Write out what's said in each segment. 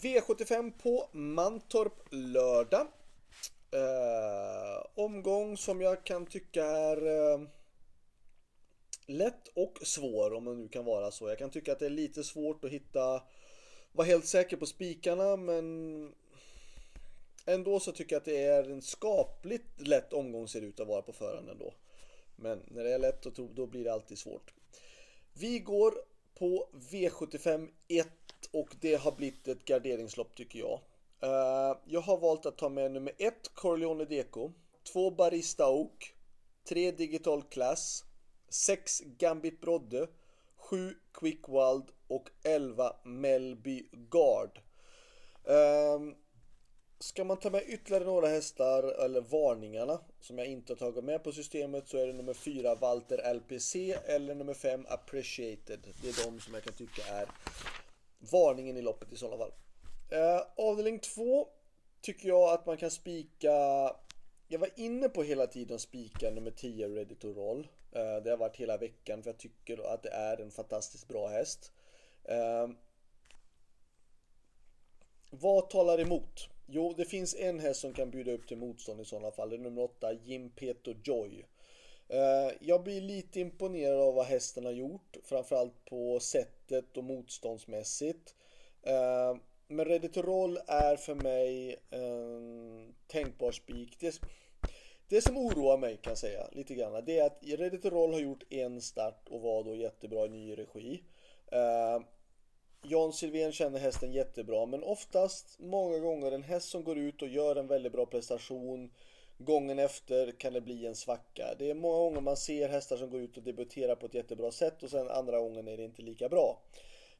V75 på Mantorp lördag. Eh, omgång som jag kan tycka är eh, lätt och svår om det nu kan vara så. Jag kan tycka att det är lite svårt att hitta, vara helt säker på spikarna men ändå så tycker jag att det är en skapligt lätt omgång ser det ut att vara på förhand ändå. Men när det är lätt att tro, då blir det alltid svårt. Vi går på V75 1 och det har blivit ett garderingslopp tycker jag. Eh, jag har valt att ta med nummer 1 Corleone Deco, 2 Barista Oak, 3 Digital Class, 6 Gambit Brodde, 7 Quick Wild och 11 Melby Guard. Ehm, ska man ta med ytterligare några hästar, eller varningarna, som jag inte har tagit med på systemet så är det nummer 4 Walter LPC eller nummer 5 Appreciated. Det är de som jag kan tycka är varningen i loppet i sådana fall. Eh, avdelning 2 tycker jag att man kan spika jag var inne på hela tiden spika nummer 10 Ready to Roll. Eh, det har varit hela veckan för jag tycker att det är en fantastiskt bra häst. Eh, vad talar emot? Jo, det finns en häst som kan bjuda upp till motstånd i sådana fall. Det är nummer 8, Jim Peto Joy. Eh, jag blir lite imponerad av vad hästen har gjort, framförallt på sättet och motståndsmässigt. Eh, men Ready to Roll är för mig en tänkbar spik. Det, det som oroar mig kan jag säga lite grann, det är att Ready to Roll har gjort en start och var då jättebra i ny regi. Eh, Jan Silvén känner hästen jättebra men oftast många gånger en häst som går ut och gör en väldigt bra prestation gången efter kan det bli en svacka. Det är många gånger man ser hästar som går ut och debuterar på ett jättebra sätt och sen andra gången är det inte lika bra.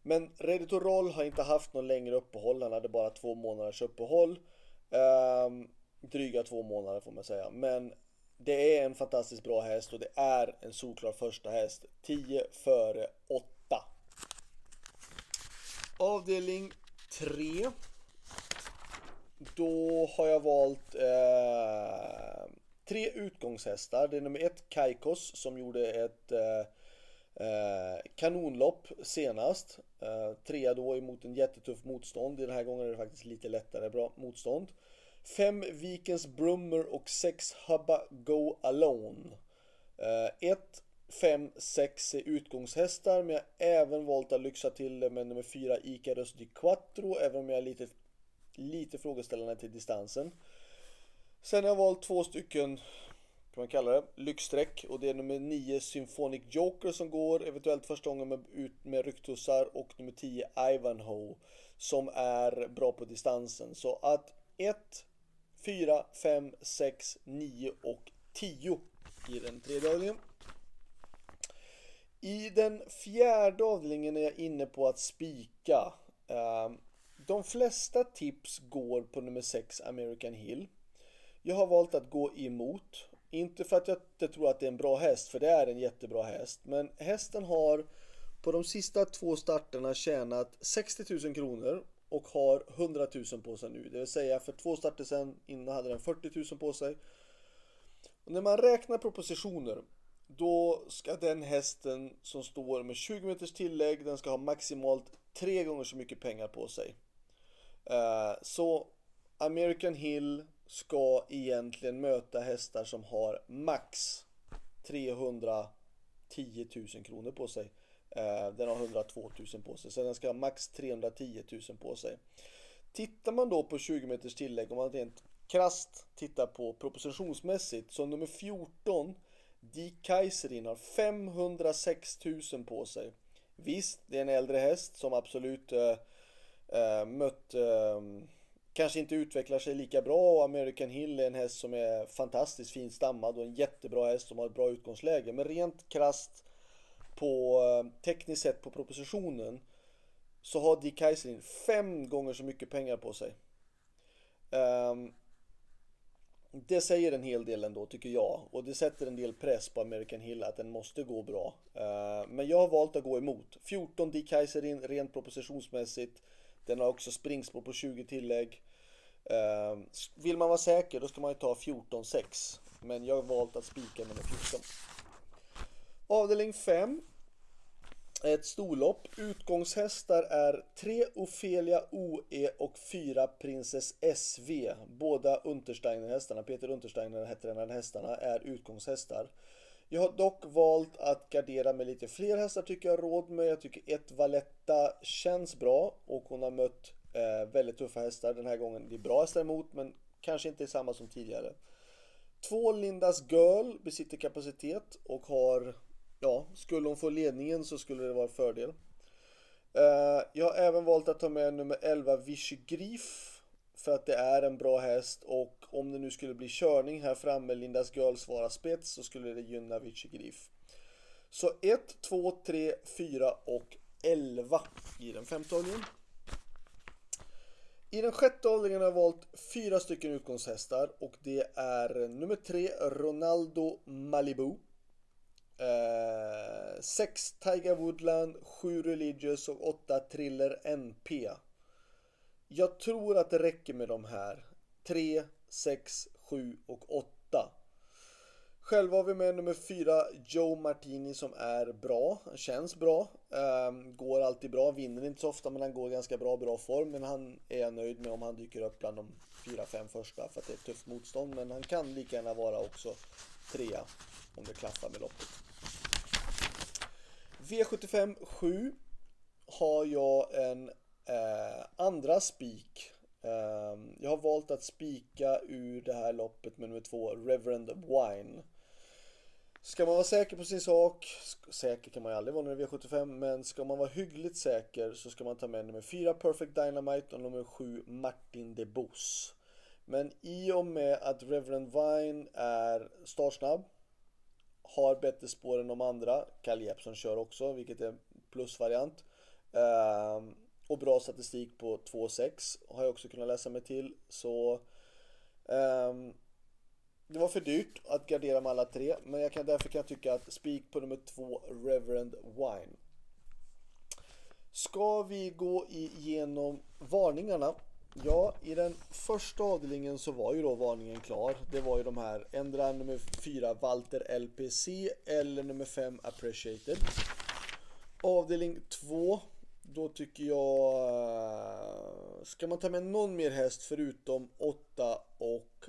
Men Ready to Roll har inte haft någon längre uppehåll, han hade bara två månaders uppehåll. Ehm, dryga två månader får man säga. Men det är en fantastiskt bra häst och det är en solklar första häst. 10 före 8. Avdelning 3. Då har jag valt eh, tre utgångshästar. Det är nummer ett Kaikos som gjorde ett eh, eh, kanonlopp senast. Eh, trea då emot en jättetuff motstånd. Den här gången är det faktiskt lite lättare bra motstånd. Fem Vikens Brummer och sex Hubba Go Alone. Eh, ett 5, 6 är utgångshästar men jag har även valt att lyxa till det med nummer 4 Icarus Di Quattro även om jag är lite, lite frågeställande till distansen. Sen har jag valt två stycken kan man kalla det, lyxsträck och det är nummer 9 Symphonic Joker som går eventuellt första gången med, ut med rycktussar och nummer 10 Ivanhoe som är bra på distansen. Så att 1, 4, 5, 6, 9 och 10 i den tredje avdelningen. I den fjärde avdelningen är jag inne på att spika. Ehm, de flesta tips går på nummer 6 American Hill. Jag har valt att gå emot. Inte för att jag inte tror att det är en bra häst, för det är en jättebra häst. Men hästen har på de sista två starterna tjänat 60 000 kronor och har 100 000 på sig nu. Det vill säga för två starter sedan innan hade den 40 000 på sig. Och när man räknar propositioner då ska den hästen som står med 20 meters tillägg, den ska ha maximalt tre gånger så mycket pengar på sig. Eh, så American Hill ska egentligen möta hästar som har max 310 000 kronor på sig. Eh, den har 102 000 på sig, så den ska ha max 310 000 på sig. Tittar man då på 20 meters tillägg, om man rent krast tittar på propositionsmässigt, så nummer 14 Die Kaiserin har 506 000 på sig. Visst, det är en äldre häst som absolut eh, Eh, mött eh, kanske inte utvecklar sig lika bra och American Hill är en häst som är fantastiskt fint stammad och en jättebra häst som har ett bra utgångsläge. Men rent krast på eh, tekniskt sett på propositionen så har Dick Kaiserin fem gånger så mycket pengar på sig. Ehm, det säger en hel del ändå tycker jag och det sätter en del press på American Hill att den måste gå bra. Eh, men jag har valt att gå emot. 14 Dick Kaiserin rent propositionsmässigt. Den har också springspår på 20 tillägg. Ehm, vill man vara säker då ska man ju ta 14-6. Men jag har valt att spika nummer 14. Avdelning 5. Ett storlopp. Utgångshästar är 3 Ofelia OE och 4 Princess SV. Båda Untersteiner-hästarna, Peter Untersteiner hette hästarna, är utgångshästar. Jag har dock valt att gardera med lite fler hästar tycker jag råd med. Jag tycker ett Valletta känns bra och hon har mött eh, väldigt tuffa hästar den här gången. Det är bra hästar emot men kanske inte samma som tidigare. Två Lindas Girl besitter kapacitet och har, ja, skulle hon få ledningen så skulle det vara en fördel. Eh, jag har även valt att ta med nummer 11 Vichy Grief för att det är en bra häst och om det nu skulle bli körning här framme, Lindas Girl svarar spets, så skulle det gynna Vichy Grief. Så 1, 2, 3, 4 och 11 i den femte avdelningen. I den sjätte avdelningen har jag valt fyra stycken utgångshästar och det är nummer 3, Ronaldo Malibu. 6 eh, Tiger Woodland, 7 Religious och 8 Thriller NP. Jag tror att det räcker med de här. 3, 6, 7 och 8. Själva har vi med nummer 4 Joe Martini som är bra. Han känns bra. Ehm, går alltid bra. Vinner inte så ofta men han går ganska bra, bra form. Men han är jag nöjd med om han dyker upp bland de 4-5 första för att det är ett tufft motstånd. Men han kan lika gärna vara också trea om det klaffar med loppet. V75 7 har jag en eh, andra spik. Eh, jag har valt att spika ur det här loppet med nummer 2, Reverend Wine. Ska man vara säker på sin sak, säker kan man ju aldrig vara när det är V75, men ska man vara hyggligt säker så ska man ta med nummer 4 Perfect Dynamite och nummer 7 Martin de Bos. Men i och med att Reverend Vine är startsnabb, har bättre spår än de andra, Kalle Jeppsson kör också, vilket är plusvariant. Um, och bra statistik på 2,6 har jag också kunnat läsa mig till. Så um, det var för dyrt att gardera med alla tre, men jag kan, därför kan jag tycka att spik på nummer två, Reverend Wine. Ska vi gå igenom varningarna? Ja, i den första avdelningen så var ju då varningen klar. Det var ju de här, ändra nummer 4 Walter LPC eller nummer 5 Appreciated. Avdelning 2, då tycker jag, eh, ska man ta med någon mer häst förutom 8 och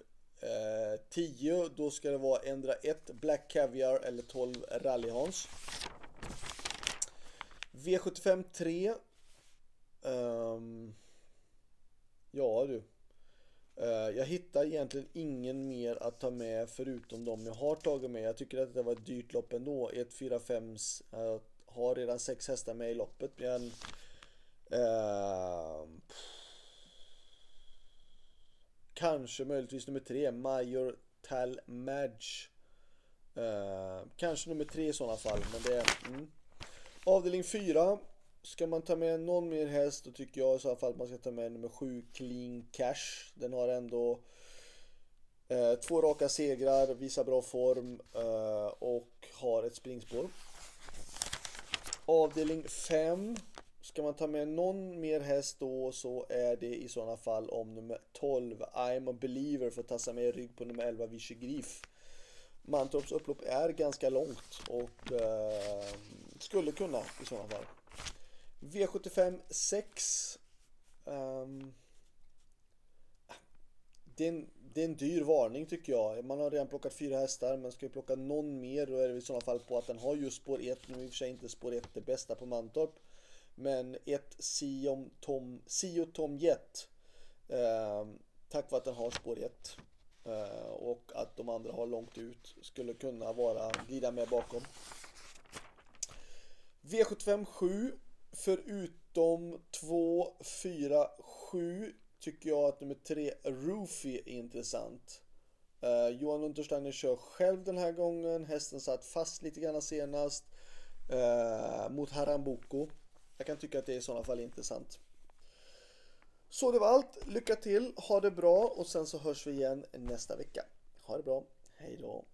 10 eh, då ska det vara ändra 1 Black Caviar eller 12 Rallyhans. V75 3. Um, ehm, ja du. Uh, jag hittar egentligen ingen mer att ta med förutom de jag har tagit med. Jag tycker att det var ett dyrt lopp ändå. 1, 4, 5 uh, har redan sex hästar med i loppet. Men eh, Kanske möjligtvis nummer tre, Major Tal Madge. Eh, kanske nummer tre i sådana fall, men det. Mm. Avdelning fyra. Ska man ta med någon mer häst då tycker jag i så fall att man ska ta med nummer sju, Clean Cash. Den har ändå eh, två raka segrar, visar bra form eh, och har ett springspår. Avdelning 5 Ska man ta med någon mer häst då så är det i sådana fall om nummer 12 I'm a believer får tassa med rygg på nummer 11 Vichy Grif. Mantorps upplopp är ganska långt och eh, skulle kunna i sådana fall. V75 6. Um, det, är en, det är en dyr varning tycker jag. Man har redan plockat fyra hästar men ska vi plocka någon mer då är det i sådana fall på att den har just spår 1. Nu är i och för sig inte spår 1 det bästa på Mantorp. Men ett Sio Tom, Sio Tom Jet eh, tack vare att den har spår 1 eh, och att de andra har långt ut skulle kunna vara glida med bakom. V75 7 förutom 2, 4, 7 tycker jag att nummer 3 Roofy är intressant. Eh, Johan Untersteiner kör själv den här gången. Hästen satt fast lite grann senast eh, mot Haramboko. Jag kan tycka att det är i sådana fall intressant. Så det var allt. Lycka till, ha det bra och sen så hörs vi igen nästa vecka. Ha det bra. Hej då.